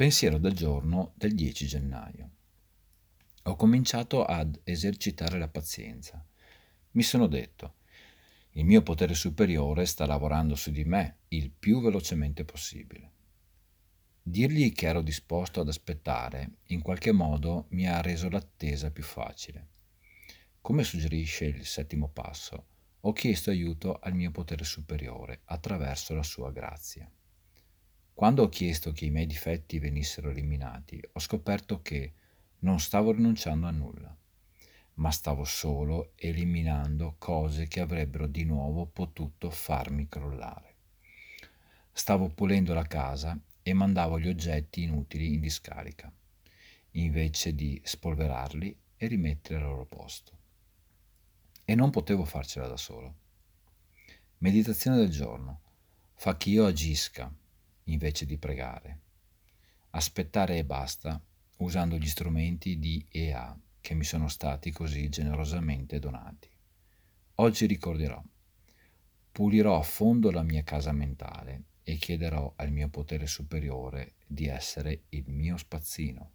Pensiero del giorno del 10 gennaio. Ho cominciato ad esercitare la pazienza. Mi sono detto, il mio potere superiore sta lavorando su di me il più velocemente possibile. Dirgli che ero disposto ad aspettare in qualche modo mi ha reso l'attesa più facile. Come suggerisce il settimo passo, ho chiesto aiuto al mio potere superiore attraverso la sua grazia. Quando ho chiesto che i miei difetti venissero eliminati, ho scoperto che non stavo rinunciando a nulla, ma stavo solo eliminando cose che avrebbero di nuovo potuto farmi crollare. Stavo pulendo la casa e mandavo gli oggetti inutili in discarica, invece di spolverarli e rimettere al loro posto. E non potevo farcela da solo. Meditazione del giorno. Fa che io agisca invece di pregare. Aspettare e basta, usando gli strumenti di EA che mi sono stati così generosamente donati. Oggi ricorderò, pulirò a fondo la mia casa mentale e chiederò al mio potere superiore di essere il mio spazzino.